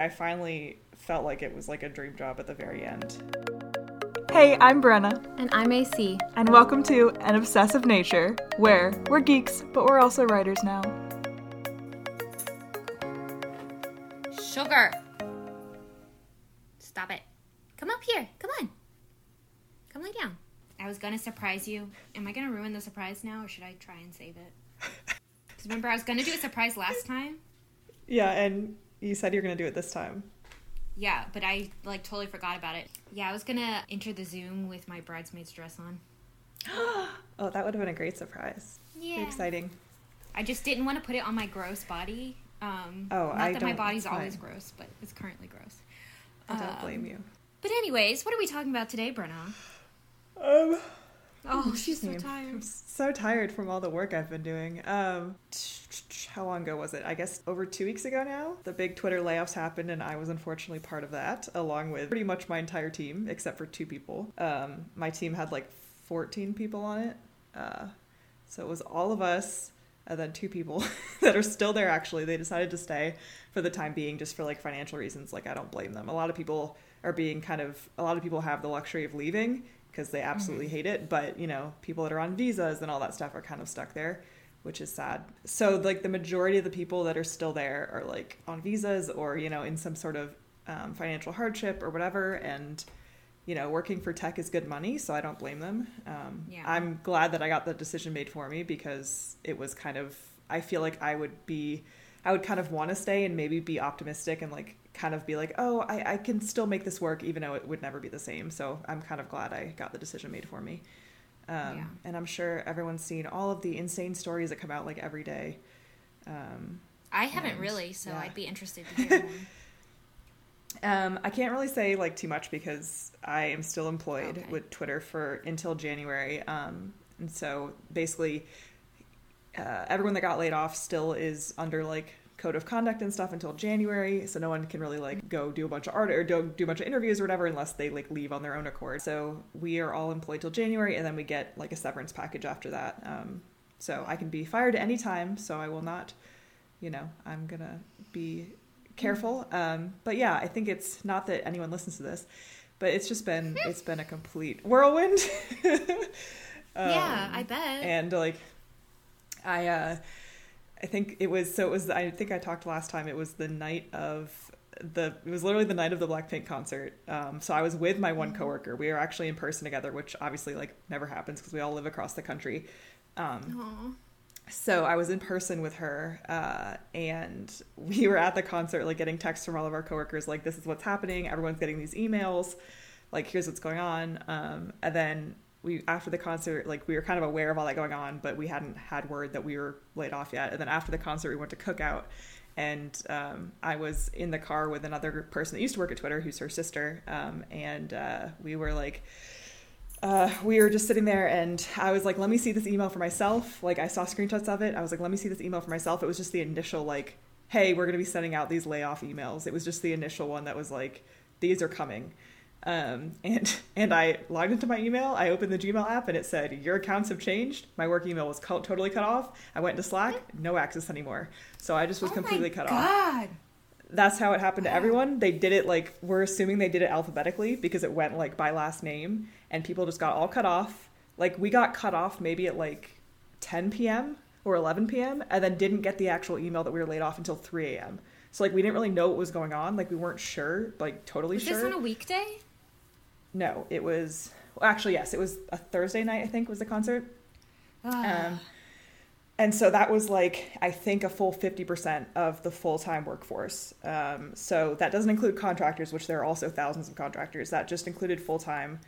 I finally felt like it was like a dream job at the very end. Hey, I'm Brenna, And I'm AC. and welcome to An Obsessive Nature, where we're geeks, but we're also writers now. Sugar. Stop it. Come up here. Come on. Come lay down. I was gonna surprise you. Am I gonna ruin the surprise now, or should I try and save it? Because remember, I was gonna do a surprise last time. Yeah, and you said you're gonna do it this time. Yeah, but I like totally forgot about it. Yeah, I was gonna enter the Zoom with my bridesmaid's dress on. Oh, that would have been a great surprise. Very Yeah. exciting. I just didn't want to put it on my gross body. Um, Oh, not I that my body's always gross, but it's currently gross. I don't Um, blame you. But anyways, what are we talking about today, Brenna? Um, Oh, she's so I'm tired. so tired from all the work I've been doing. Um, how long ago was it? I guess over two weeks ago now. The big Twitter layoffs happened, and I was unfortunately part of that, along with pretty much my entire team, except for two people. Um, my team had like 14 people on it, uh, so it was all of us. And then two people that are still there. Actually, they decided to stay for the time being, just for like financial reasons. Like I don't blame them. A lot of people are being kind of. A lot of people have the luxury of leaving because they absolutely hate it. But you know, people that are on visas and all that stuff are kind of stuck there, which is sad. So like the majority of the people that are still there are like on visas or you know in some sort of um, financial hardship or whatever, and you know working for tech is good money, so I don't blame them. Um, Yeah. I'm glad that I got the decision made for me because it was kind of. I feel like I would be. I would kind of want to stay and maybe be optimistic and like kind of be like, oh, I, I can still make this work even though it would never be the same. So I'm kind of glad I got the decision made for me. Um, Yeah. And I'm sure everyone's seen all of the insane stories that come out like every day. Um, I haven't And, really, so yeah. I'd be interested to hear more. Um, I can't really say like too much because I am still employed Okay. with Twitter for until January. Um, and so basically, uh, everyone that got laid off still is under like code of conduct and stuff until January. So no one can really like go do a bunch of art or do, do a bunch of interviews or whatever unless they like leave on their own accord. So we are all employed till January, and then we get like a severance package after that. Um, so I can be fired at any time. So I will not, you know, I'm gonna be careful. Um, but yeah, I think it's not that anyone listens to this, but it's just been it's been a complete whirlwind. yeah, Um, I bet. and like I uh I think it was so it was I think I talked last time it was the night of the it was literally the night of the Blackpink concert. Um so I was with my one coworker. We were actually in person together, which obviously like never happens because we all live across the country. Um so I was in person with her, uh, and we were at the concert, like getting texts from all of our coworkers, like this is what's happening. Everyone's getting these emails, like here's what's going on. Um, and then we after the concert, like we were kind of aware of all that going on, but we hadn't had word that we were laid off yet. And then after the concert, we went to Cookout, and um, I was in the car with another person that used to work at Twitter, who's her sister, um, and uh, we were like uh, we were just sitting there and I was like, let me see this email for myself. Like, I saw screenshots of it. I was like, let me see this email for myself. It was just the initial, like, hey, we're going to be sending out these layoff emails. It was just the initial one that was like, these are coming. Um, and and I logged into my email. I opened the Gmail app and it said, your accounts have changed. My work email was totally cut off. I went to Slack, no access anymore. So I just was Oh completely cut off God. that's how it happened to everyone. They did it like we're assuming they did it alphabetically because it went like by last name and people just got all cut off. Like we got cut off maybe at like 10 p.m. or 11 p.m. and then didn't get the actual email that we were laid off until 3 a.m. So like we didn't really know what was going on. Like we weren't sure, like totally Was sure. this on a weekday? No, it was well, actually yes, it was a Thursday night I think was the concert. Ah. Um, and so that was like, I think, a full 50% of the full time workforce. Um, so that doesn't include contractors, which there are also thousands of contractors. That just included full time.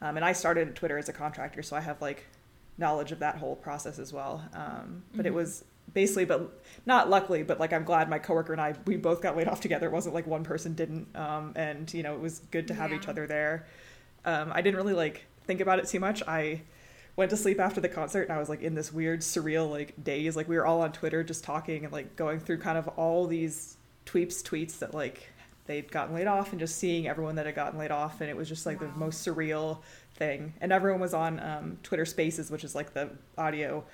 Um, and I started Twitter as a contractor, so I have like knowledge of that whole process as well. Um, but it Mhm. was basically, but not luckily, but like I'm glad my coworker and I, we both got laid off together. It wasn't like one person didn't. Um, and, you know, it was good to have Yeah. each other there. Um, I didn't really like think about it too much. I went to sleep after the concert and I was like in this weird surreal like daze like we were all on Twitter just talking and like going through kind of all these tweets tweets that like they'd gotten laid off and just seeing everyone that had gotten laid off and it was just like Wow. the most surreal thing and everyone was on um, Twitter Spaces which is like the audio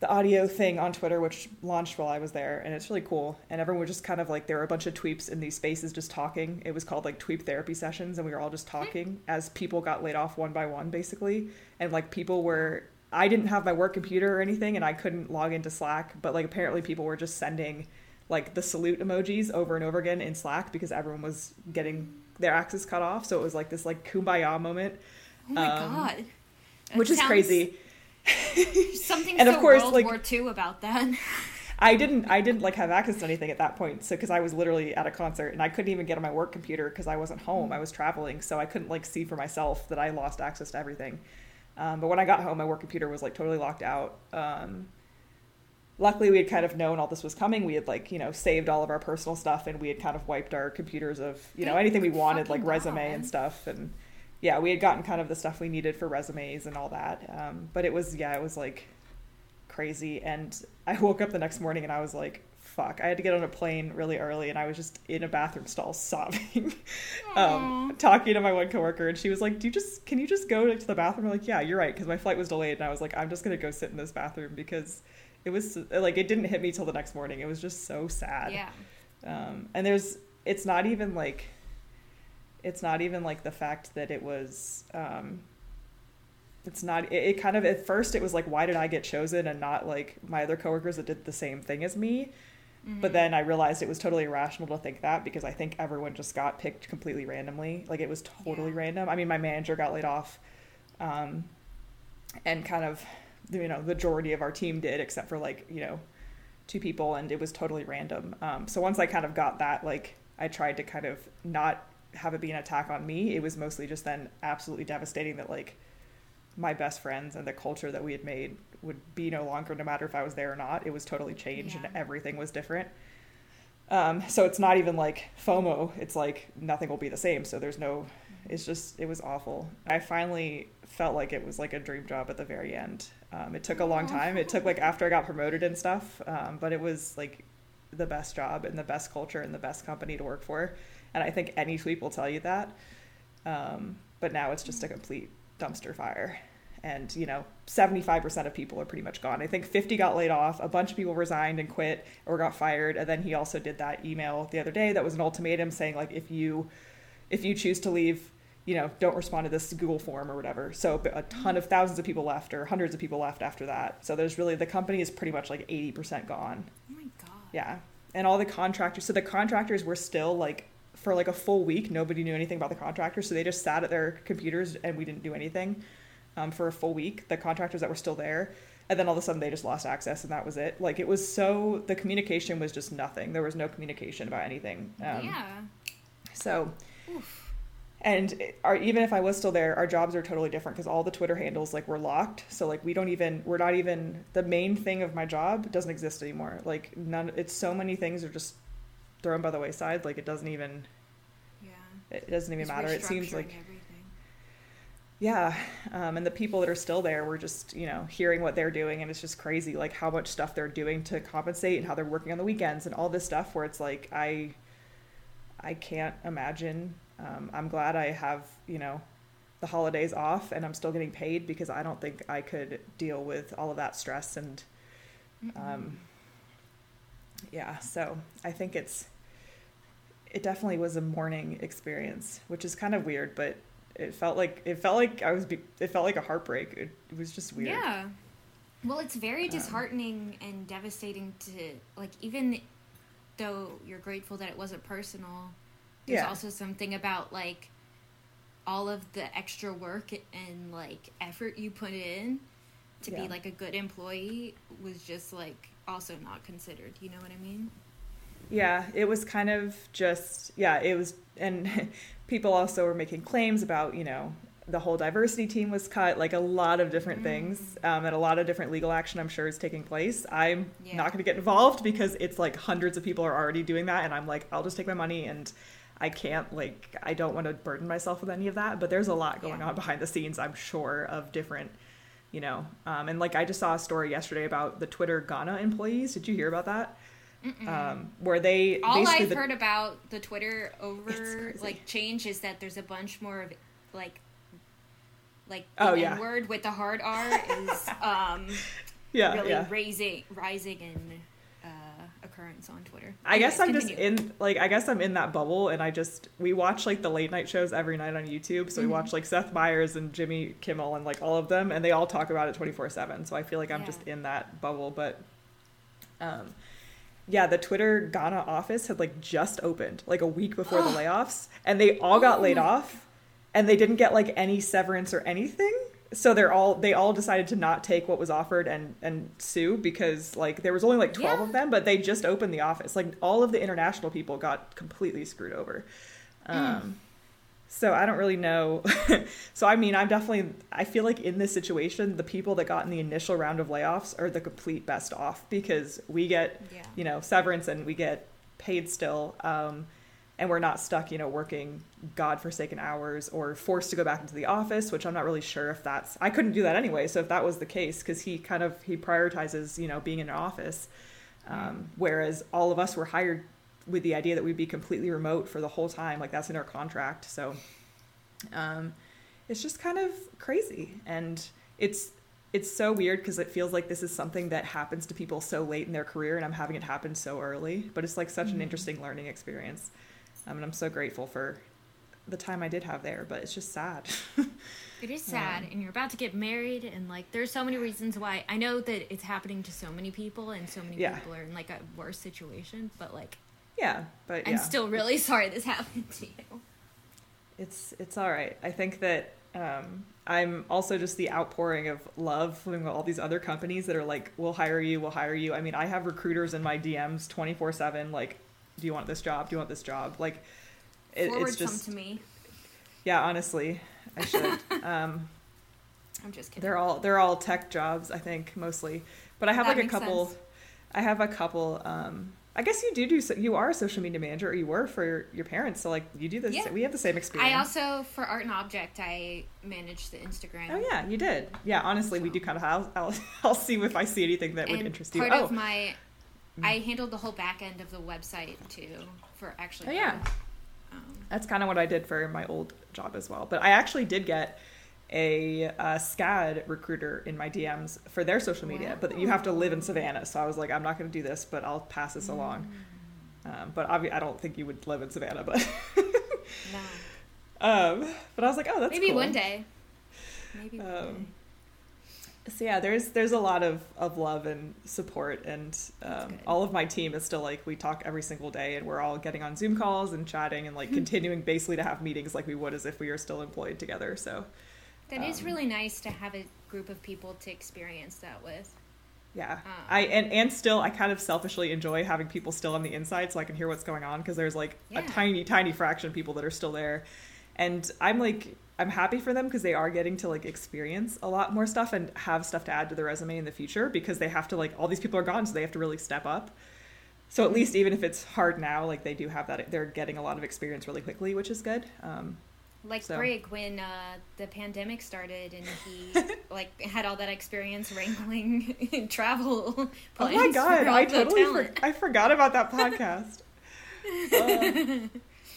the audio thing on Twitter, which launched while I was there, and it's really cool. And everyone was just kind of like there were a bunch of tweeps in these spaces just talking. It was called like tweep therapy sessions, and we were all just talking as people got laid off one by one, basically. And like people were, I didn't have my work computer or anything, and I couldn't log into Slack, but like apparently people were just sending like the salute emojis over and over again in Slack because everyone was getting their access cut off. So it was like this like kumbaya moment. Oh my Um, god. That which is crazy. Something And so of course, World like- War II about that. I didn't I didn't like have access to anything at that point. So because I was literally at a concert and I couldn't even get on my work computer because I wasn't home. I was traveling, so I couldn't like see for myself that I lost access to everything. Um, but when I got home, my work computer was like totally locked out. Um, luckily, we had kind of known all this was coming. We had like you know saved all of our personal stuff and we had kind of wiped our computers of you know anything we wanted like resume and stuff and yeah we had gotten kind of the stuff we needed for resumes and all that. Um, but it was yeah it was like crazy and I woke up the next morning and I was like fuck I had to get on a plane really early and I was just in a bathroom stall sobbing um, talking to my one coworker and she was like do you just can you just go to the bathroom I'm like yeah you're right because my flight was delayed and I was like I'm just gonna go sit in this bathroom because it was like it didn't hit me till the next morning it was just so sad yeah. um, and there's it's not even like it's not even like the fact that it was um, it's not it, it kind of at first it was like why did i get chosen and not like my other coworkers that did the same thing as me? But then i realized it was totally irrational to think that because i think everyone just got picked completely randomly. Like it was totally Yeah. random. I mean my manager got laid off um, and kind of you know the majority of our team did except for like you know two people and it was totally random. Um, so once i kind of got that like i tried to kind of not have it be an attack on me it was mostly just then absolutely devastating that like my best friends and the culture that we had made would be no longer no matter if i was there or not. It was totally changed Yeah. and everything was different. Um, so it's not even like fomo. It's like nothing will be the same. So there's no it's just it was awful. I finally felt like it was like a dream job at the very end. Um, it took a long time. It took like after i got promoted and stuff um, but it was like the best job and the best culture and the best company to work for and i think any tweet will tell you that. Um, but now it's just a complete dumpster fire. And you know 75% of people are pretty much gone. I think 50 got laid off a bunch of people resigned and quit or got fired. And then he also did that email the other day that was an ultimatum saying like if you if you choose to leave you know don't respond to this google form or whatever. So a ton of thousands of people left or hundreds of people left after that. So there's really the company is pretty much like 80% gone. Oh my god. yeah. And all the contractors, so the contractors were still like, for like a full week, nobody knew anything about the contractors. So they just sat at their computers and we didn't do anything um, for a full week, the contractors that were still there. And then all of a sudden they just lost access and that was it. Like it was so, the communication was just nothing. There was no communication about anything. Um, yeah. So, Oof. and it- our, even if I was still there, our jobs are totally different because all the Twitter handles like were locked. So like we don't even we're not even the main thing of my job doesn't exist anymore. Like none. It's so many things are just thrown by the wayside. Like it doesn't even Yeah. it doesn't even It's matter. It seems like everything. yeah, um, and the people that are still there we're just you know hearing what they're doing, and it's just crazy like how much stuff they're doing to compensate and how they're working on the weekends and all this stuff. Where it's like I, I can't imagine. Um, I'm glad I have you know the holidays off and I'm still getting paid because I don't think I could deal with all of that stress and um, yeah. So I think it's it definitely was a mourning experience, which is kind of weird, but it felt like it felt like I was be- it felt like a heartbreak. It, it was just weird. Yeah. Well, it's very Um, disheartening and devastating to like even though you're grateful that it wasn't personal. There's Yeah. also something about like all of the extra work and like effort you put in to Yeah. be like a good employee was just like also not considered. You know what I mean? Yeah, it was kind of just yeah, it was and people also were making claims about, you know, the whole diversity team was cut, like a lot of different things, um, and a lot of different legal action I'm sure is taking place. I'm Yeah. not going to get involved because it's like hundreds of people are already doing that, and I'm like, I'll just take my money and I can't like I don't want to burden myself with any of that. But there's a lot going Yeah. on behind the scenes, I'm sure, of different, you know, um, and like I just saw a story yesterday about the Twitter Ghana employees. Did you hear about that? Um, where they All I've the- heard about the Twitter over like change is that there's a bunch more of like like Oh, the yeah. Word with the hard R is um Yeah, really yeah. raising, rising in occurrence on Twitter. I guess I'm Anyways, just in like I guess I'm in that bubble and I just we watch like the late night shows every night on YouTube. So we Mm-hmm. watch like Seth Meyers and Jimmy Kimmel and like all of them and they all talk about it 24/7. So I feel like I'm Yeah. just in that bubble but um yeah, the Twitter Ghana office had like just opened like a week before the layoffs and they all got Oh laid off and they didn't get like any severance or anything. So they're all they all decided to not take what was offered and and sue because like there was only like 12 Yeah. of them but they just opened the office. Like all of the international people got completely screwed over. Um so I don't really know. so I mean, I'm definitely I feel like in this situation, the people that got in the initial round of layoffs are the complete best off because we get Yeah. you know severance and we get paid still um, and we're not stuck you know working godforsaken hours or forced to go back into the office which i'm not really sure if that's i couldn't do that anyway so if that was the case because he kind of he prioritizes you know being in an office. Um, whereas all of us were hired with the idea that we'd be completely remote for the whole time like that's in our contract so um, it's just kind of crazy. And it's it's so weird because it feels like this is something that happens to people so late in their career and i'm having it happen so early but it's like such an interesting learning experience um, and i'm so grateful for the time i did have there but it's just sad It is sad, and you're about to get married, and like, there's so many reasons why. I know that it's happening to so many people, and so many Yeah. people are in like a worse situation. But like, yeah but yeah I'm still really sorry this happened to you. it's it's all right. I think that um, I'm also just the outpouring of love from all these other companies that are like, "We'll hire you, we'll hire you." I mean, I have recruiters in my DMs twenty four seven. Like, do you want this job? Do you want this job? Like, it, it's just some to me. yeah. Honestly, I should. um, I'm just kidding. they're all they're all tech jobs, I think mostly. But I have That like a couple. sense. I have a couple. Um, I guess you do do. so- You are a social media manager, or you were for your, your parents. So like, you do this. Yeah. We have the same experience. I also, for Art and Object, I manage the Instagram. Oh yeah, you did. Yeah, honestly, we do kind of. I'll, I'll, I'll see if I see anything that would and interest you. part Oh, of my, I handled the whole back end of the website too, for actually. Oh, yeah. Um, that's kind of what I did for my old job as well. But I actually did get a, uh SCAD recruiter in my DMs for their social media, but you have to live in Savannah. So I was like, I'm not going to do this, but I'll pass this along. Mm. Um, but obvi- I don't think you would live in Savannah, but no. um, but I was like, oh, that's Maybe cool. one day. Maybe one Um, so yeah there's there's a lot of, of love and support and um, all of my team is still like we talk every single day and we're all getting on zoom calls and chatting and Hmm. like continuing basically to have meetings like we would as if we were still employed together so. That is um, really nice to have a group of people to experience that with. yeah Ah. i and and still i kind of selfishly enjoy having people still on the inside so i can hear what's going on because there's like Yeah. a tiny tiny fraction of people that are still there and i'm like i'm happy for them because they are getting to like experience a lot more stuff and have stuff to add to their resume in the future because they have to like all these people are gone so they have to really step up. So at least even if it's hard now like they do have that they're getting a lot of experience really quickly which is good um, Like So- Brig when uh, the pandemic started and he like had all that experience wrangling travel. oh plans my for god i totally for, i forgot about that podcast. Uh,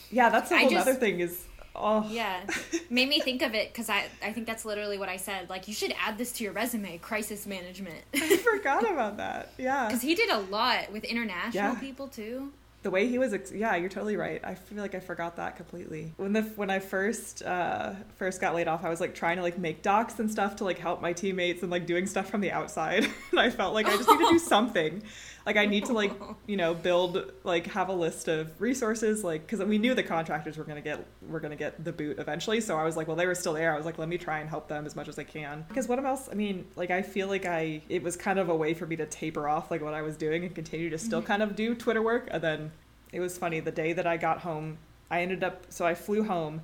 yeah that's a I whole just- other thing is oh Yeah, made me think of it because I I think that's literally what I said. Like you should add this to your resume, crisis management, I forgot about that. Yeah. because he did a lot with international Yeah. people too. The way he was, ex- yeah, you're totally right. I feel like I forgot that completely. When the when I first uh, first got laid off, I was like trying to like make docs and stuff to like help my teammates and like doing stuff from the outside. and I felt like I just need to do something. Like I need to like you know build like have a list of resources like because we knew the contractors were gonna get were gonna get the boot eventually. So I was like, well, they were still there. I was like, let me try and help them as much as I can. Because what else? I mean, like I feel like I it was kind of a way for me to taper off like what I was doing and continue to still mm-hmm. kind of do Twitter work. And then it was funny the day that I got home, I ended up so I flew home,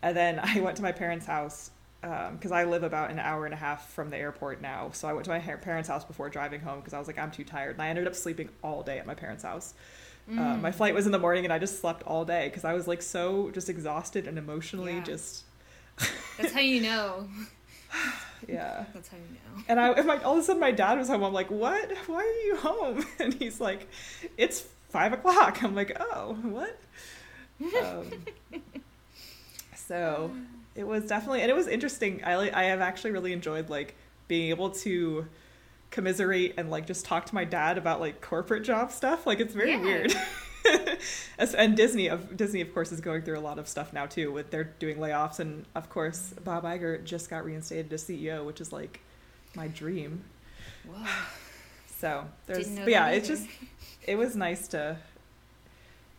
and then I went to my parents' house because I live about an hour and a half from the airport now. So I went to my parents' house before driving home because I was like, I'm too tired. And I ended up sleeping all day at my parents' house. Uh, my flight was in the morning and I just slept all day because I was like so just exhausted and emotionally Yeah. just, That's how you know. yeah. That's how you know. And I, and my, all of a sudden my dad was home. I'm like, what? Why are you home? And he's like, it's five o'clock. I'm like, oh, what? Um, so it was definitely, and it was interesting. I, I have actually really enjoyed like being able to commiserate and like just talk to my dad about like corporate job stuff. Like it's very Yeah. weird. And Disney of Disney of course is going through a lot of stuff now too with they're doing layoffs and of course Bob Iger just got reinstated as CEO, which is like my dream. Whoa. So there's but yeah, it's just it was nice to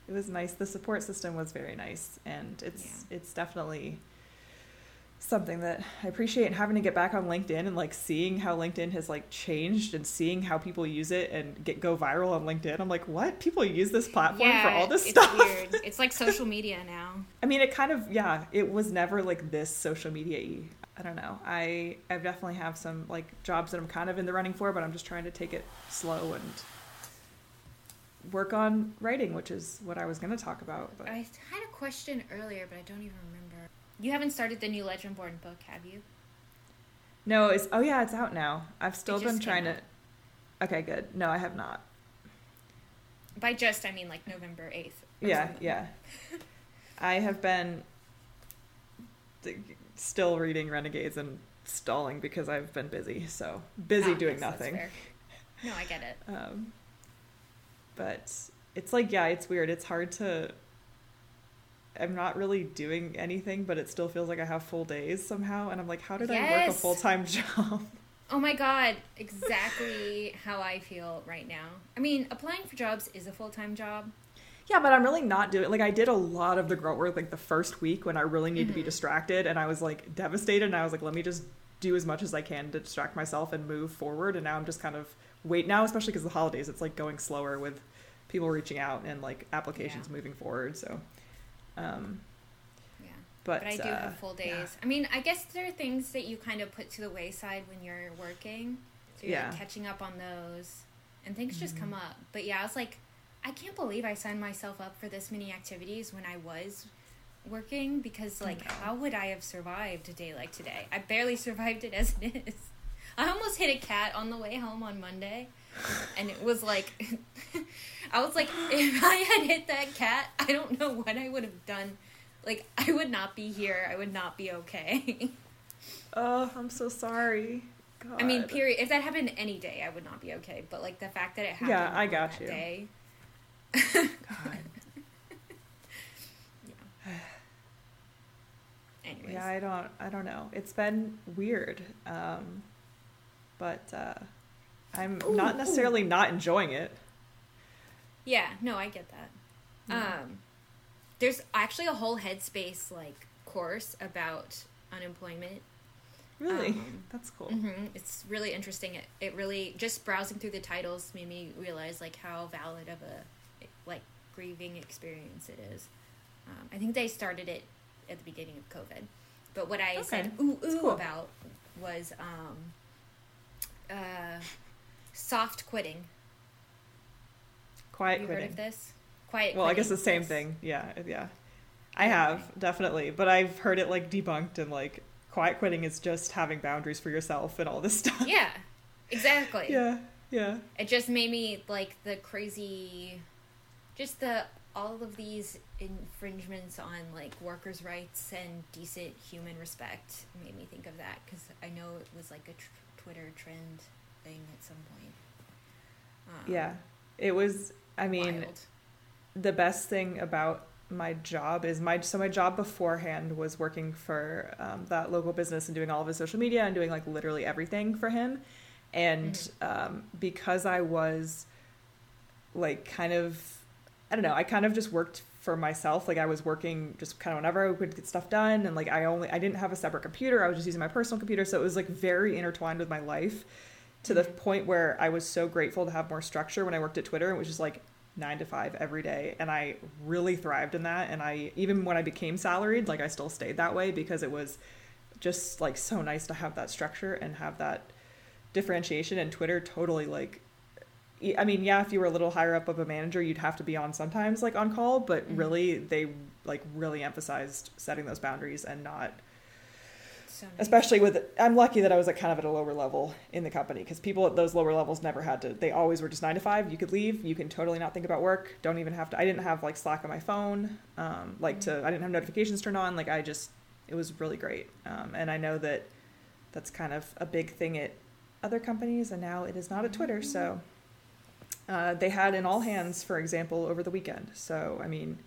it was nice. The support system was very nice and it's it's definitely something that I appreciate and having to get back on LinkedIn and like seeing how LinkedIn has like changed and seeing how people use it and get go viral on LinkedIn. I'm like, what? People use this platform yeah, for all this it's stuff. weird. It's like social media now. I mean, it kind of yeah. It was never like this social media. y. I don't know. I I definitely have some like jobs that I'm kind of in the running for, but I'm just trying to take it slow and work on writing, which is what I was going to talk about. But I had a question earlier, but I don't even remember. You haven't started the new Legend Legendborn book, have you? no, it's oh yeah, it's out now. I've still been trying to. Okay, good. No, I have not. By just, I mean like November 8th. or Yeah, something. yeah. I have been still reading Renegades and stalling because I've been busy. So busy Ah, doing nothing. No, I get it. Um, but it's like, yeah, it's weird. It's hard to. I'm not really doing anything, but it still feels like I have full days somehow. And I'm like, how did I work a full time job? Oh my god, exactly how I feel right now. I mean, applying for jobs is a full time job. yeah, but I'm really not doing. Like, I did a lot of the grunt work like the first week when I really needed to be Mhm. distracted, and I was like devastated. And I was like, let me just do as much as I can to distract myself and move forward. And now I'm just kind of wait now, especially because of the holidays, it's like going slower with people reaching out and like applications Yeah. moving forward. So, um, Yeah. but, But I do uh, have full yeah. days. I mean, I guess there are things that you kind of put to the wayside when you're working. So you're Yeah. Mm-hmm. catching up on those. And things just come up. But yeah, I was like, I can't believe I signed myself up for this many activities when I was working because, like, know. how would I have survived a day like today? I barely survived it as it is. I almost hit a cat on the way home on Monday. And it was like, I was like, if I had hit that cat, I don't know what I would have done. Like, I would not be here. I would not be okay. Oh, I'm so sorry. God. I mean, period. If that happened any day, I would not be okay. But like the fact that it happened Yeah, I got you. day. God. Anyways, Yeah, I don't. I don't know. It's been weird, um, but uh, I'm Ooh, not ooh. necessarily not enjoying it. yeah, no, I get that. Yeah. Um, there's actually a whole headspace like course about unemployment. Really, Um, that's cool. hmm It's really interesting. It, it really just browsing through the titles made me realize like how valid of a like grieving experience it is. Um, I think they started it at the beginning of COVID, but what I said ooh ooh cool. about was um, uh, soft quitting. Quiet Have you quitting. heard of this? Quiet. Well, I guess the same yes. thing. Yeah, yeah. I have definitely, but I've heard it like debunked and like quiet quitting is just having boundaries for yourself and all this stuff. Yeah, exactly. yeah, yeah. it just made me like the crazy just the all of these infringements on like workers rights and decent human respect made me think of that because i know it was like a tr- twitter trend thing at some point. Um, Yeah. It was. I mean, wild. the best thing about my job is my so my job beforehand was working for um, that local business and doing all of his social media and doing like literally everything for him. And um, because i was like kind of i don't know i kind of just worked for myself. Like i was working just kind of whenever i would get stuff done. And like i only i didn't have a separate computer. I was just using my personal computer. So it was like very intertwined with my life to the point where i was so grateful to have more structure when i worked at twitter. It was just like nine to five every day and i really thrived in that. And i even when i became salaried like i still stayed that way because it was just like so nice to have that structure and have that differentiation. And twitter totally like I mean yeah if you were a little higher up of a manager you'd have to be on sometimes like on call but Mhm. really they like really emphasized setting those boundaries and not so nice. especially with i'm lucky that i was at kind of at a lower level in the company because people at those lower levels never had to they always were just nine to five you could leave you can totally not think about work don't even have to i didn't have like slack on my phone um, like to i didn't have notifications turned on like i just it was really great um, and i know that that's kind of a big thing at other companies, and now it is not at Twitter. So uh, they had an all hands, for example, over the weekend. So I mean,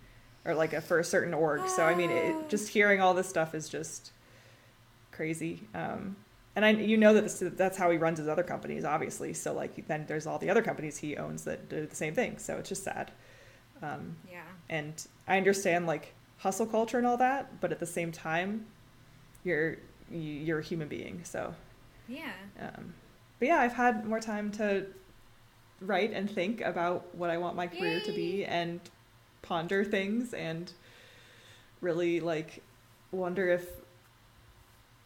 or like a, for a certain org. So I mean, it, just hearing all this stuff is just crazy. Um, and I, you know that this, that's how he runs his other companies, obviously. So like then there's all the other companies he owns that do the same thing. So it's just sad. Um, Yeah. and I understand like hustle culture and all that, but at the same time, you're you- you're a human being. So, Yeah. um, but yeah, I've had more time to write and think about what I want my career to be and ponder things and really like wonder if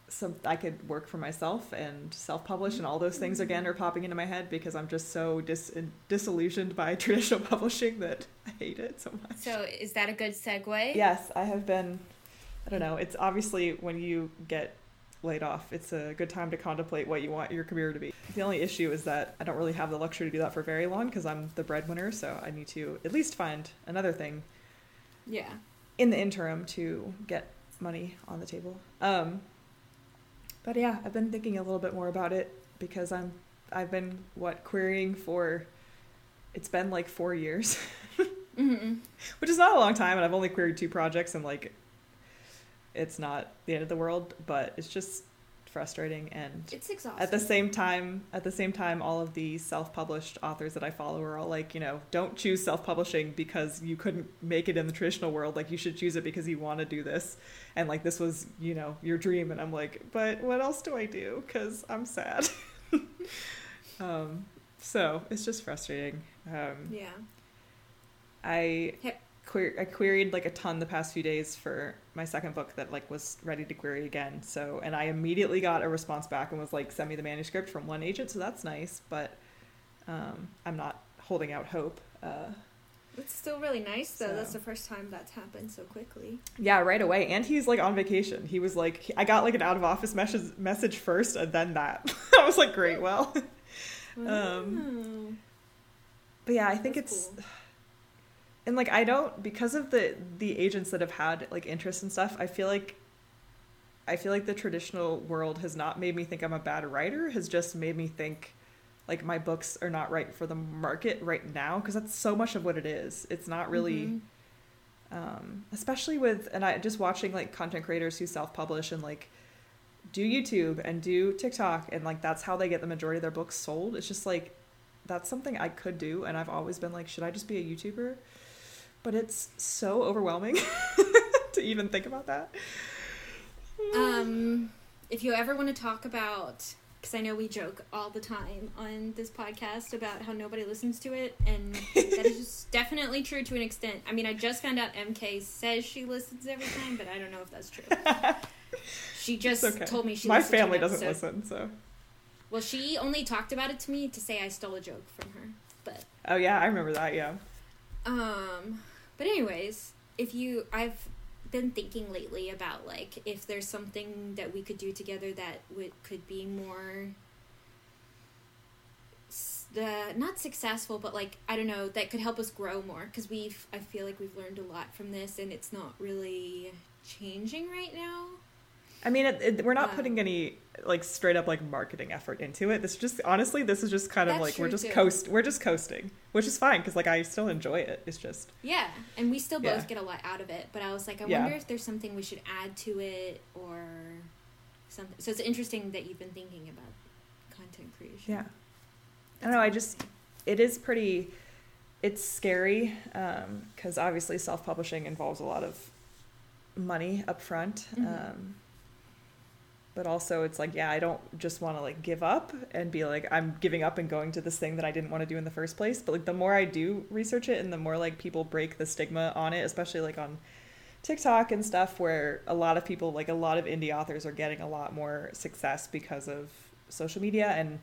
some I could work for myself and self-publish and all those things again are popping into my head because I'm just so dis- disillusioned by traditional publishing that I hate it so much. So is that a good segue? Yes, I have been. I don't know. It's obviously when you get laid off, it's a good time to contemplate what you want your career to be. The only issue is that I don't really have the luxury to do that for very long because I'm the breadwinner, so I need to at least find another thing Yeah. in the interim to get money on the table. Um, but yeah, I've been thinking a little bit more about it because I'm I've been what querying for it's been like 4 years. Mm-hmm. which is not a long time and i've only queried two projects and like it's not the end of the world but it's just frustrating and It's exhausting. at the same time at the same time all of the self-published authors that i follow are all like you know don't choose self-publishing because you couldn't make it in the traditional world like you should choose it because you want to do this and like this was you know your dream and i'm like but what else do i do because i'm sad um so it's just frustrating um yeah. I Yep. I queried like a ton the past few days for my second book that like was ready to query again. So and I immediately got a response back and was like send me the manuscript from one agent, so that's nice, but um, I'm not holding out hope. Uh, It's still really nice though. So- That's the first time that's happened so quickly. yeah, right away. And he's like on vacation. He was like he- I got like an out of office message message first and then that. I was like, great, well. Um, But yeah, I think That's it's cool. And like I don't because of the the agents that have had like interest and stuff. I feel like I feel like the traditional world has not made me think I'm a bad writer. Has just made me think like my books are not right for the market right now because that's so much of what it is. It's not really. Mhm. Um, especially with and I just watching like content creators who self-publish and like do YouTube and do TikTok and like that's how they get the majority of their books sold. It's just like that's something I could do and I've always been like should I just be a YouTuber? But it's so overwhelming to even think about that. Um, if you ever want to talk about, because I know we joke all the time on this podcast about how nobody listens to it, and that is just definitely true to an extent. I mean, I just found out MK says she listens every time, but I don't know if that's true. She just okay. told me she. My family doesn't listen, so Well, she only talked about it to me to say I stole a joke from her, but Oh yeah, I remember that, yeah. Um, but anyways, if you, I've been thinking lately about like if there's something that we could do together that would could be more, the uh, not successful, but like I don't know that could help us grow more because we've I feel like we've learned a lot from this and it's not really changing right now. I mean, it, it, we're not Yeah. putting any like straight up like marketing effort into it. This just honestly, this is just kind of That's like we're just too. coast, we're just coasting, which is fine because like I still enjoy it. It's just Yeah, and we still both Yeah. get a lot out of it. But I was like, I Yeah. wonder if there's something we should add to it or something. So it's interesting that you've been thinking about content creation. Yeah. I don't know. I just, it is pretty, it's scary because obviously self publishing involves a lot of money up front. Mhm. Um, but also, it's like, yeah, I don't just want to like give up and be like, I'm giving up and going to this thing that I didn't want to do in the first place. But like, the more I do research it and the more like people break the stigma on it, especially like on TikTok and stuff, where a lot of people, like a lot of indie authors, are getting a lot more success because of social media and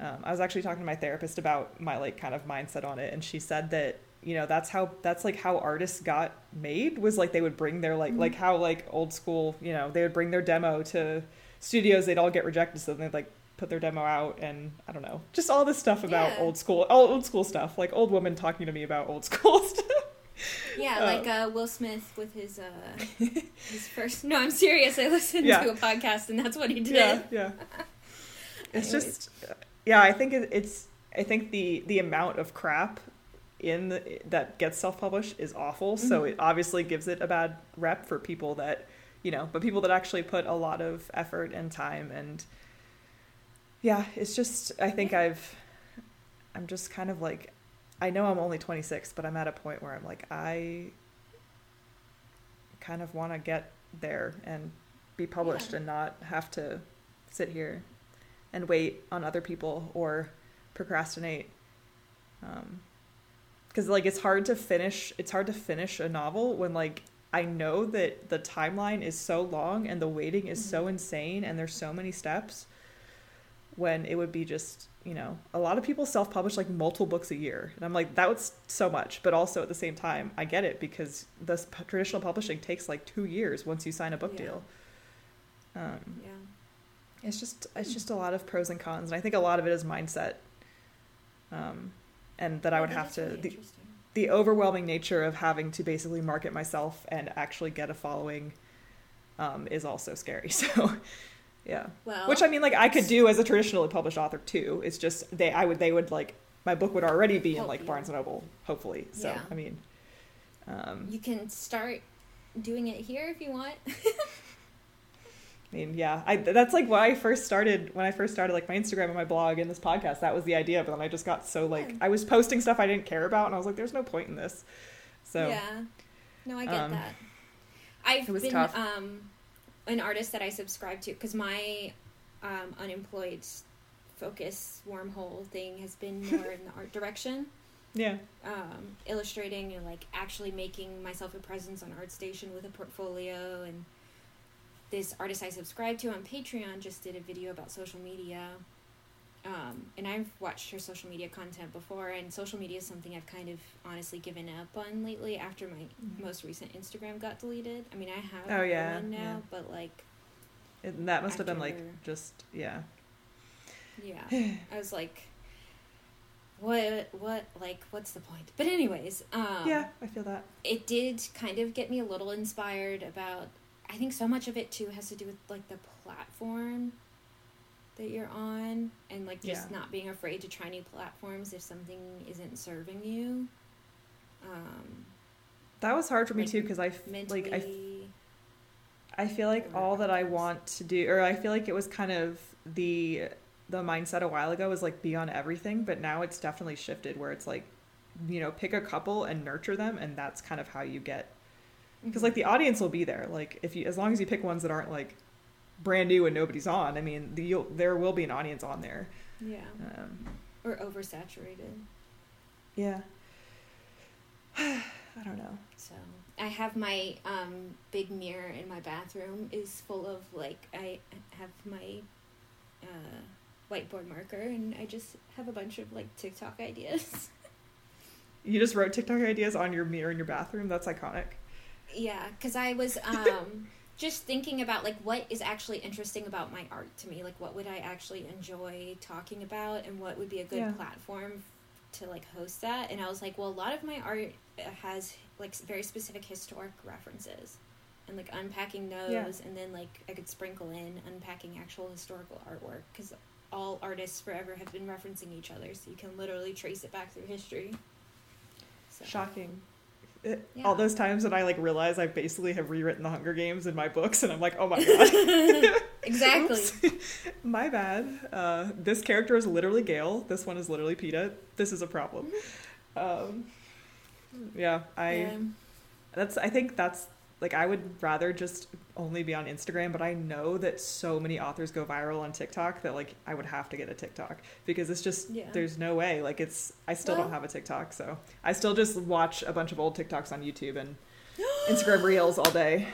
um, I was actually talking to my therapist about my like kind of mindset on it, and she said that you know that's how that's like how artists got made was like they would bring their like like how like old school you know they would bring their demo to studios they'd all get rejected so then they'd like put their demo out and I don't know just all this stuff about Yeah. old school all old school stuff like old woman talking to me about old school stuff. Yeah, Um, like uh, Will Smith with his uh, his first. No, I'm serious. I listened Yeah. to a podcast, and that's what he did. yeah, yeah. it's just yeah i think it, it's i think the the amount of crap in the, that gets self-published is awful so Mhm. it obviously gives it a bad rep for people that you know but people that actually put a lot of effort and time and yeah it's just i think i've i'm just kind of like i know i'm only 26 but i'm at a point where i'm like i kind of want to get there and be published Yeah. and not have to sit here and wait on other people or procrastinate um because like it's hard to finish it's hard to finish a novel when like i know that the timeline is so long and the waiting is so insane and there's so many steps when it would be just you know a lot of people self-publish like multiple books a year and i'm like that was so much but also at the same time i get it because the s- traditional publishing takes like two years once you sign a book Yeah. deal um, Yeah. it's just it's just a lot of pros and cons and i think a lot of it is mindset um, and that i would have to really the. The overwhelming nature of having to basically market myself and actually get a following um, is also scary. So yeah. Well, which i mean like i could do as a traditionally published author too. It's just they i would they would like my book would already be in like barnes and noble hopefully. So Yeah. i mean um, you can start doing it here if you want. I mean, yeah, I that's like when I first started when I first started like my Instagram and my blog and this podcast. That was the idea, but then I just got so like I was posting stuff I didn't care about, and I was like, "There's no point in this." So yeah, no, I get um, that. I've been um, an artist that I subscribe to because my um, unemployed focus wormhole thing has been more in the art direction. yeah, um, illustrating and like actually making myself a presence on ArtStation with a portfolio. And this artist I subscribe to on Patreon just did a video about social media. Um, and I've watched her social media content before, and social media is something I've kind of honestly given up on lately after my Mhm. most recent Instagram got deleted. I mean, I have Oh, yeah, one now, yeah. but like, that must have been like just yeah, yeah, I was like, what, what, like, what's the point? But anyways, um, yeah. I feel that. it did kind of get me a little inspired about i think so much of it too has to do with like the platform that you're on and like just Yeah. not being afraid to try new platforms if something isn't serving you um That was hard for me like, too because I mentally like I I feel like all that I want to do, or I feel like it was kind of the the mindset a while ago was like be on everything, but now it's definitely shifted where it's like, you know, pick a couple and nurture them, and that's kind of how you get because like the audience will be there. Like if you as long as you pick ones that aren't like brand new and nobody's on, I mean, the, you'll, there will be an audience on there. yeah Um, or oversaturated yeah. I don't know. So I have my um, big mirror in my bathroom is full of like I have my uh, whiteboard marker and I just have a bunch of like TikTok ideas. You just wrote TikTok ideas on your mirror in your bathroom. That's iconic. Yeah, because I was um, just thinking about like what is actually interesting about my art to me. Like what would I actually enjoy talking about and what would be a good Yeah. platform to like host that. And I was like, well, a lot of my art has like very specific historic references. and like unpacking those Yeah. and then like i could sprinkle in unpacking actual historical artwork because all artists forever have been referencing each other so you can literally trace it back through history so, Shocking. It- Yeah. All those times that I like realize I basically have rewritten the Hunger Games in my books, and I'm like, oh my god. exactly my bad. Uh, this character is literally Gale. This one is literally Peeta. This is a problem. Um, yeah, I. Yeah. That's. I think that's like I would rather just only be on Instagram, but I know that so many authors go viral on TikTok that like I would have to get a TikTok because it's just Yeah. there's no way. Like it's I still Well- don't have a TikTok, so I still just watch a bunch of old TikToks on YouTube and Instagram Reels all day.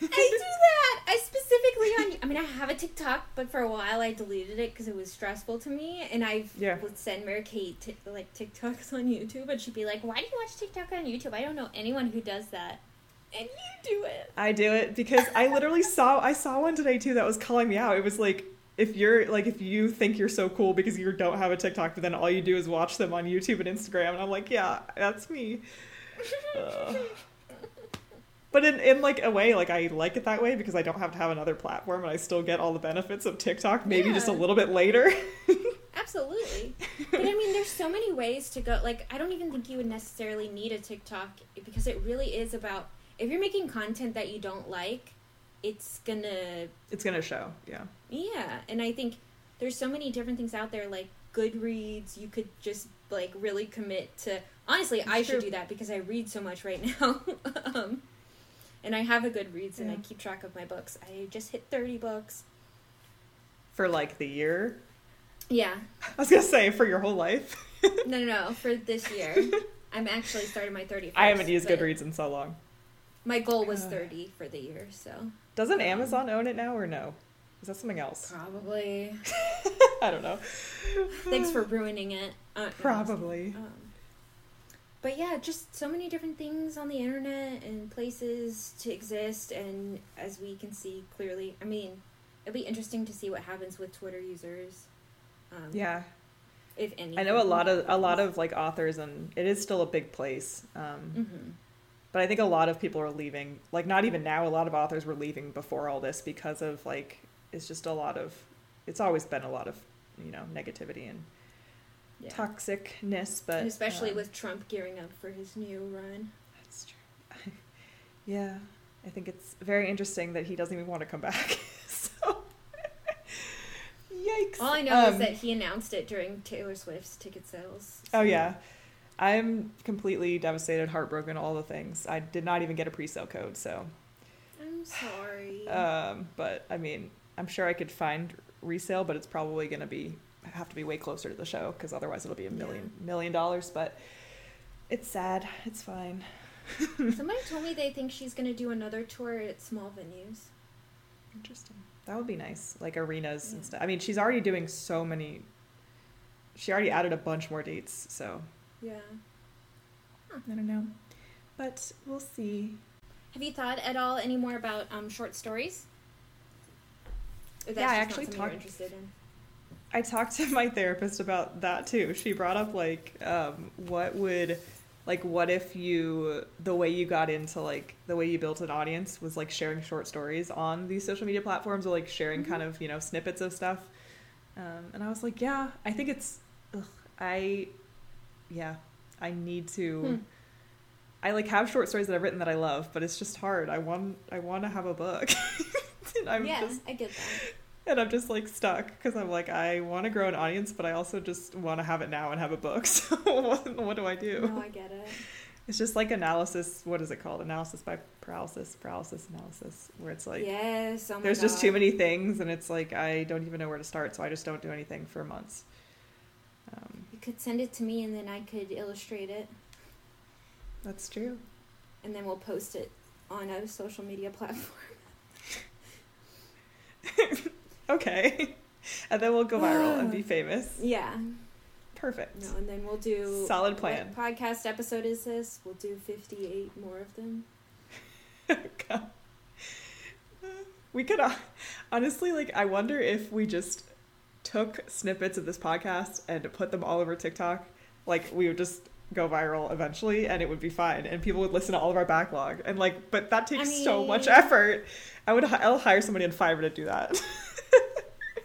I do that. I specifically on. I mean, I have a TikTok, but for a while I deleted it because it was stressful to me. And I Yeah. would send Mary Kate t- like TikToks on YouTube, and she'd be like, "Why do you watch TikTok on YouTube? I don't know anyone who does that." And you do it. I do it because I literally saw I saw one today too that was calling me out. It was like if you're like if you think you're so cool because you don't have a TikTok, but then all you do is watch them on YouTube and Instagram, and I'm like, yeah, that's me. But in, in like a way, like I like it that way because I don't have to have another platform and I still get all the benefits of TikTok, maybe just a little bit later. Absolutely. But I mean, there's so many ways to go. Like, I don't even think you would necessarily need a TikTok because it really is about if you're making content that you don't like, it's gonna, it's gonna show, yeah. yeah. And I think there's so many different things out there, like Goodreads. You could just like really commit to. Honestly, I should do that because I read so much right now. um, and I have a Goodreads and I keep track of my books. I just hit 30 books. For like the year. Yeah. I was gonna say for your whole life. No, no, no. For this year, I'm actually starting my 31st. I haven't used Goodreads in so long. My goal was 30 for the year, so Doesn't Amazon own it now or no? Is that something else? probably. I don't know. Thanks for ruining it. Uh, Probably. Um, but yeah, just so many different things on the internet and places to exist, and as we can see clearly, I mean, it'll be interesting to see what happens with Twitter users. Um, Yeah. if any. I know a lot of a lot of like authors and it is still a big place. Um, hmm but I think a lot of people are leaving. Like not even now, a lot of authors were leaving before all this because of like it's just a lot of it's always been a lot of, you know, negativity and Yeah. toxicness, but and especially um, with Trump gearing up for his new run. That's true. yeah, I think it's very interesting that he doesn't even want to come back. so, yikes! All I know is Um, that he announced it during Taylor Swift's ticket sales. Oh yeah, I'm completely devastated, heartbroken, all the things. I did not even get a pre-sale code, so. I'm sorry. Um, but I mean, I'm sure I could find resale, but it's probably going to be have to be way closer to the show because otherwise it'll be a million million dollars. But it's sad. It's fine. Somebody told me they think she's going to do another tour at small venues. Interesting. That would be nice, like arenas and stuff. I mean, she's already doing so many. She already added a bunch more dates, so Yeah. I don't know, but we'll see. Have you thought at all any more about um, short stories? Yeah, I actually talked- I talked to my therapist about that too. She brought up like, um, what would, like, what if you, the way you got into like the way you built an audience was like sharing short stories on these social media platforms or like sharing kind of you know snippets of stuff. Um, and I was like, yeah, I think it's, ugh, I, yeah, I need to. Hmm. I like have short stories that I've written that I love, but it's just hard. I want, I want to have a book. and I'm yeah, just I get that. and I'm just like stuck because I'm like I want to grow an audience, but I also just want to have it now and have a book. So what, what do I do? No, I get it. It's just like analysis. What is it called? Analysis by paralysis, paralysis analysis, where it's like yes. Oh there's just too many things, and it's like I don't even know where to start, so I just don't do anything for months. Um, You could send it to me, and then I could illustrate it, that's true. and then we'll post it on a social media platform. Okay, and then we'll go viral and be famous. Yeah. Perfect. No, and then we'll do Solid plan. Podcast episode is this? We'll do fifty-eight more of them. God. We could honestly like. I wonder if we just took snippets of this podcast and put them all over TikTok. Like we would just go viral eventually, and it would be fine, and people would listen to all of our backlog. And like, but that takes so much effort. I would. I'll hire somebody in Fiverr to do that.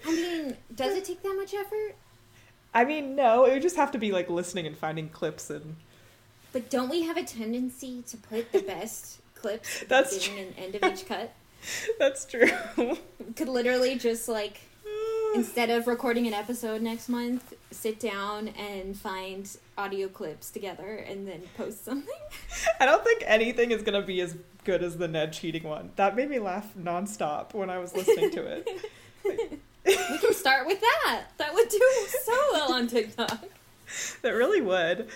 I mean, does it take that much effort? I mean, no, it would just have to be like listening and finding clips and. But don't we have a tendency to put the best clips at the That's beginning and end of each cut? That's true. Could literally just like instead of recording an episode next month, sit down and find audio clips together and then post something. I don't think anything is gonna be as good as the Ned cheating one. That made me laugh nonstop when I was listening to it. We can start with that. That would do so well on TikTok. That really would.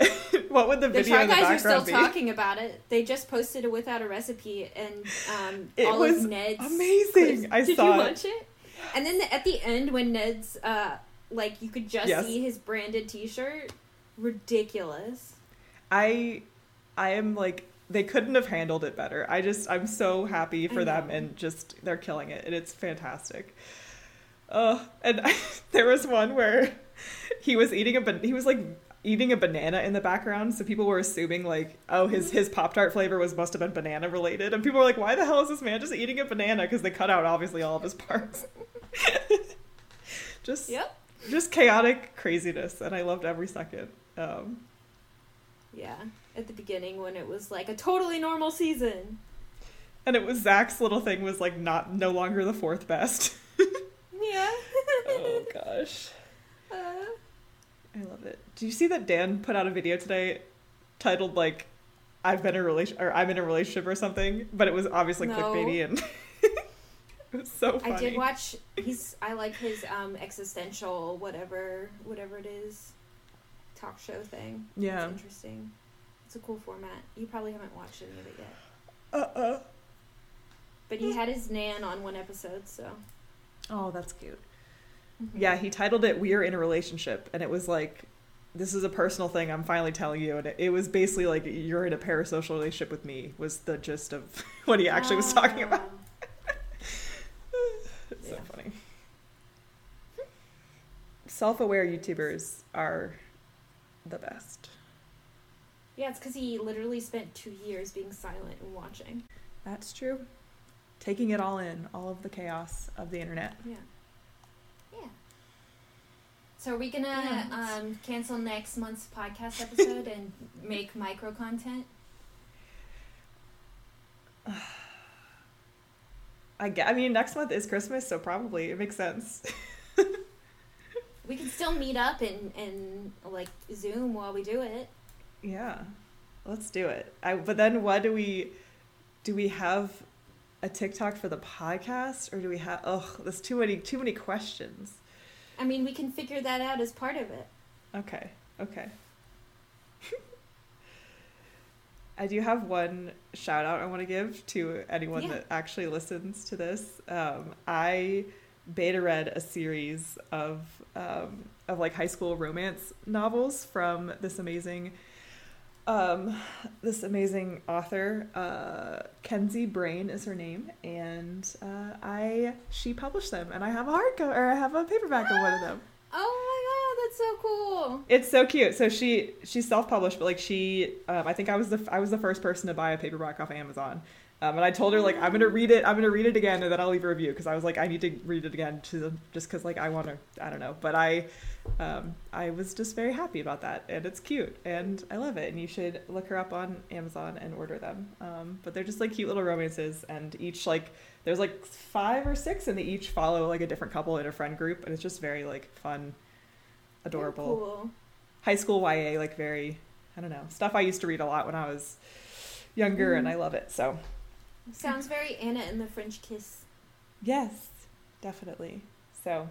what would the The video Shy in the Guys are still be? talking about it. They just posted it without a recipe and um, It all was of Ned's amazing. clips. I Did saw you it. watch it? And then the, at the end, when Ned's uh, like you could just Yes. see his branded T-shirt, ridiculous. I I am like they couldn't have handled it better. I just I'm so happy for I them know. and just they're killing it and it's fantastic. Uh, and I, there was one where he was eating a ban- he was like eating a banana in the background, so people were assuming like, oh, his his Pop Tart flavor was must have been banana related, and people were like, why the hell is this man just eating a banana? Because they cut out obviously all of his parts. just Yep. just chaotic craziness, and I loved every second. Um, Yeah. At the beginning when it was like a totally normal season. and it was Zach's little thing was like not no longer the fourth best. Yeah. oh gosh. Uh, I love it. Do you see that Dan put out a video today titled like I've been in a relation or I'm in a relationship or something, but it was obviously No. clickbaity and so funny. I did watch he's I like his um existential whatever whatever it is talk show thing. Yeah. It's interesting. It's a cool format. You probably haven't watched any of it yet. Uh uh. But he had his nan on one episode, so Oh, that's cute. Mm-hmm. Yeah, he titled it "We're in a Relationship," and it was like, "This is a personal thing. I'm finally telling you." And it, it was basically like, "You're in a parasocial relationship with me." Was the gist of what he actually was talking about. It's so Yeah. funny. Self-aware YouTubers are the best. Yeah, it's because he literally spent two years being silent and watching. That's true. Taking it all in, all of the chaos of the internet. Yeah. Yeah. So are we gonna Yeah. um, cancel next month's podcast episode and make micro content? I, ge- I mean, next month is Christmas, so probably it makes sense. We can still meet up and, and like Zoom while we do it. Yeah, let's do it. I, but then, what do we do? We have a TikTok for the podcast, or do we have? Oh, there's too many too many questions. I mean, we can figure that out as part of it. Okay, okay. I do have one shout out I want to give to anyone Yeah. that actually listens to this. Um, I beta read a series of um, of like high school romance novels from this amazing um, this amazing author uh, Kenzie Brain is her name, and uh, I she published them, and I have a hardcover or I have a paperback of one of them. Oh my god, that's so cool. It's so cute. So she she's self published, but like she, um, I think I was the I was the first person to buy a paperback off Amazon, um, and I told her like I'm gonna read it, I'm gonna read it again, and then I'll leave a review because I was like I need to read it again to just because like I want to I don't know, but I, um, I was just very happy about that, and it's cute, and I love it, and you should look her up on Amazon and order them. Um, but they're just like cute little romances, and each like there's like five or six, and they each follow like a different couple in a friend group, and it's just very like fun, adorable Cool. high school YA, like very, I don't know, stuff I used to read a lot when I was younger, and I love it. So, Sounds very Anna and the French Kiss. yes, definitely. So,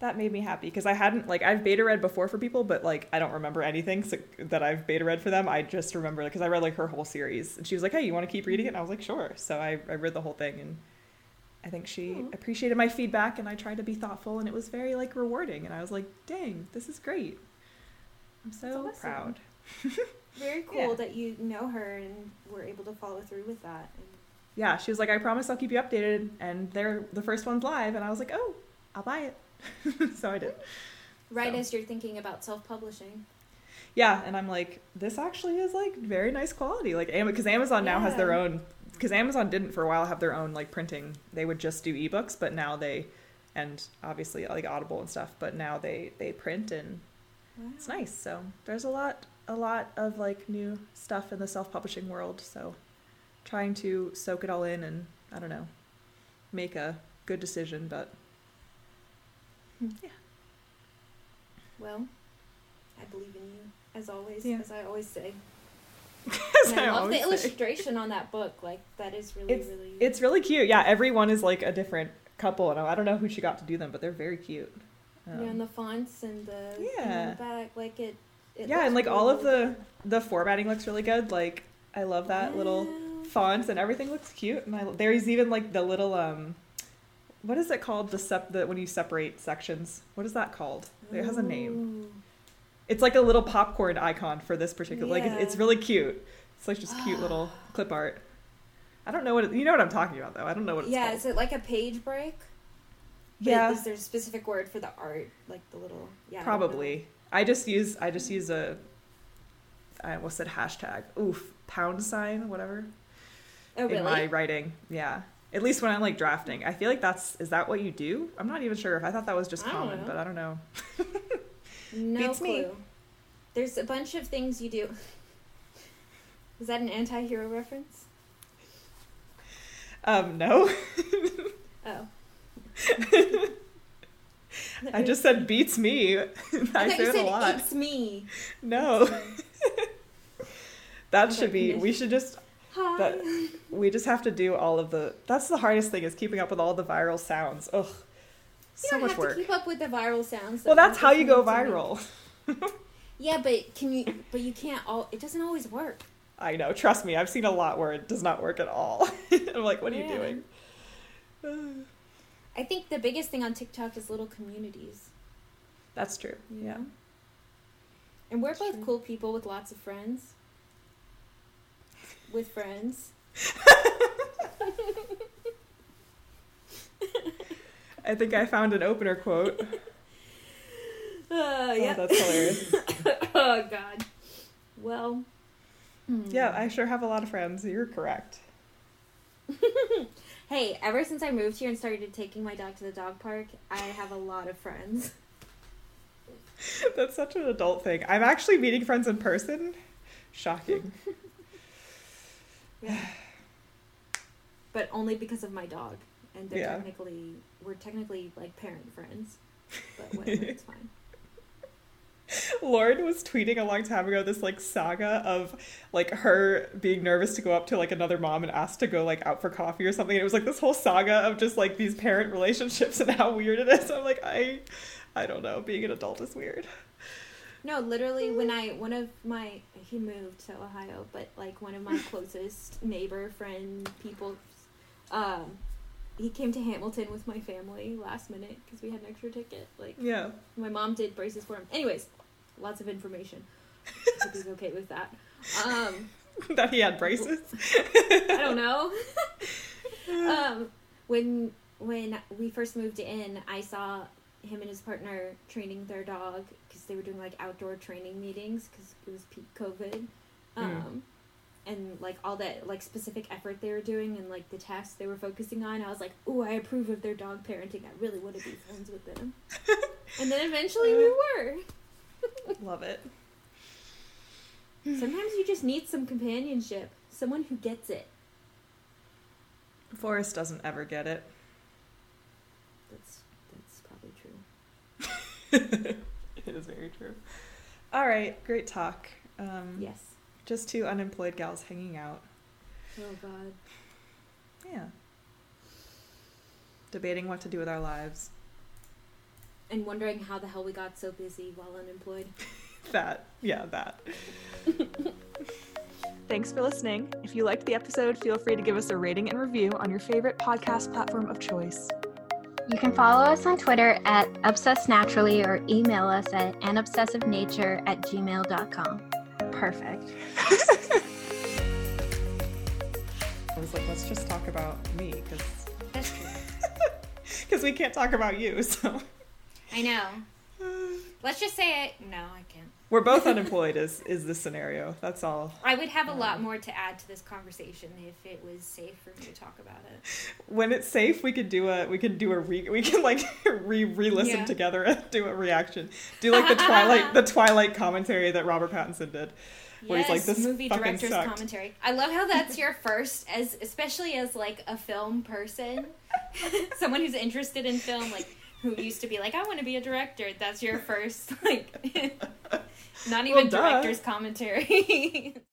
that made me happy because I hadn't, like, I've beta read before for people, but, like, I don't remember anything so, that I've beta read for them. I just remember, because I read, like, her whole series. And she was like, hey, you want to keep reading it? And I was like, sure. So, I, I read the whole thing, and I think she Aw. appreciated my feedback, and I tried to be thoughtful, and it was very, like, rewarding. And I was like, dang, this is great. I'm so awesome. proud. Very cool Yeah. that you know her and were able to follow through with that. And yeah, she was like, I promise I'll keep you updated. And they're the first one's live. And I was like, oh, I'll buy it. so I did. right So. as you're thinking about self-publishing. Yeah. And I'm like, this actually is like very nice quality. Like, because Amazon now has their own, because Amazon didn't for a while have their own like printing. They would just do ebooks, but now they, and obviously like Audible and stuff, but now they, they print and it's nice. So there's a lot, a lot of like new stuff in the self-publishing world. So trying to soak it all in and I don't know, make a good decision, but yeah. Well, I believe in you as always, Yeah. as I always say. As And I, love the say. illustration on that book. Like that is really, It's- really. It's really cute. Yeah, everyone is like a different couple, and I don't know who she got to do them, but they're very cute. Um, yeah, and the fonts and the Yeah. the back, like it. it yeah, and like all of the the formatting looks really good. Like I love that little Yeah. Fonts and everything looks cute. And I, there's even like the little um, what is it called? The sep the when you separate sections. What is that called? It has a name. Ooh. It's like a little popcorn icon for this particular. Like it, it's really cute. It's like just cute little clip art. I don't know what it, you know what I'm talking about though. I don't know what it's Yeah, called. is it like a page break? But yeah, Is there a specific word for the art, like the little? Yeah. I probably. I just use I just use a I almost said hashtag. Oof, pound sign, whatever. Oh, really? In my writing. Yeah. At least when I'm like drafting. I feel like that's is that what you do? I'm not even sure. if I thought that was just I common, but I don't know. no Beats clue. me. There's a bunch of things you do. Is that an anti-hero reference? Um, no. Oh. I just said beats me. I, I say it a lot. Beats me. No. that should be we should just Hi. That- we just have to do all of the that's the hardest thing is keeping up with all the viral sounds. Ugh. you So much have work. to keep up with the viral sounds. Well that's how you go just need to- viral. Yeah, but can you? But you can't. All it doesn't always work. I know, trust me, I've seen a lot where it does not work at all. I'm like, what are Yeah. you doing? I think the biggest thing on TikTok is little communities. That's true. you Yeah. And we're That's both true. cool people with lots of friends. With friends. I think I found an opener quote. Uh, Oh, yeah. that's hilarious. oh God. Well. hmm. Yeah, I sure have a lot of friends. You're correct. Hey, ever since I moved here and started taking my dog to the dog park, I have a lot of friends. That's such an adult thing. I'm actually meeting friends in person. Shocking. But only because of my dog. And they're Yeah. technically we're technically like parent friends. But whatever, it's fine. Lauren was tweeting a long time ago this like saga of like her being nervous to go up to like another mom and ask to go like out for coffee or something. And it was like this whole saga of just like these parent relationships and how weird it is. I'm like, I I don't know. Being an adult is weird. No, literally when I one of my he moved to Ohio, but like one of my closest neighbor friend people um he came to Hamilton with my family last minute because we had an extra ticket. Like Yeah. my mom did braces for him. Anyways, lots of information. Hope he's okay with that. Um, that he had braces. I don't know. um, when when we first moved in, I saw him and his partner training their dog they were doing like outdoor training meetings because it was peak COVID. Um, and like all that like specific effort they were doing and like the tasks they were focusing on, I was like, "Ooh, I approve of their dog parenting. I really want to be friends with them." and then eventually we were. Love it. Sometimes you just need some companionship, someone who gets it. Forrest doesn't ever get it. That's that's probably true. it is very true. All right, great talk. Um, Yes. Just two unemployed gals hanging out. Oh God. Yeah. Debating what to do with our lives. And wondering how the hell we got so busy while unemployed. That, yeah, that. Thanks for listening. If you liked the episode, feel free to give us a rating and review on your favorite podcast platform of choice. You can follow us on Twitter at Obsessed Naturally or email us at anobsessivenature at gmail.com. Perfect. I was like, let's just talk about me, because That's because we can't talk about you. So I know. Let's just say it. No, I can't. We're both unemployed. Is is the scenario? That's all. I would have a lot um, more to add to this conversation if it was safe for me to talk about it. When it's safe, we could do a we could do a re we can like re re listen Yeah. together and do a reaction. Do like the Twilight the Twilight commentary that Robert Pattinson did. Where he's yes, like, "This movie director's sucked." commentary. I love how that's your first, as especially as like a film person, someone who's interested in film, like who used to be like, I want to be a director. That's your first, like, not even Well, director's commentary.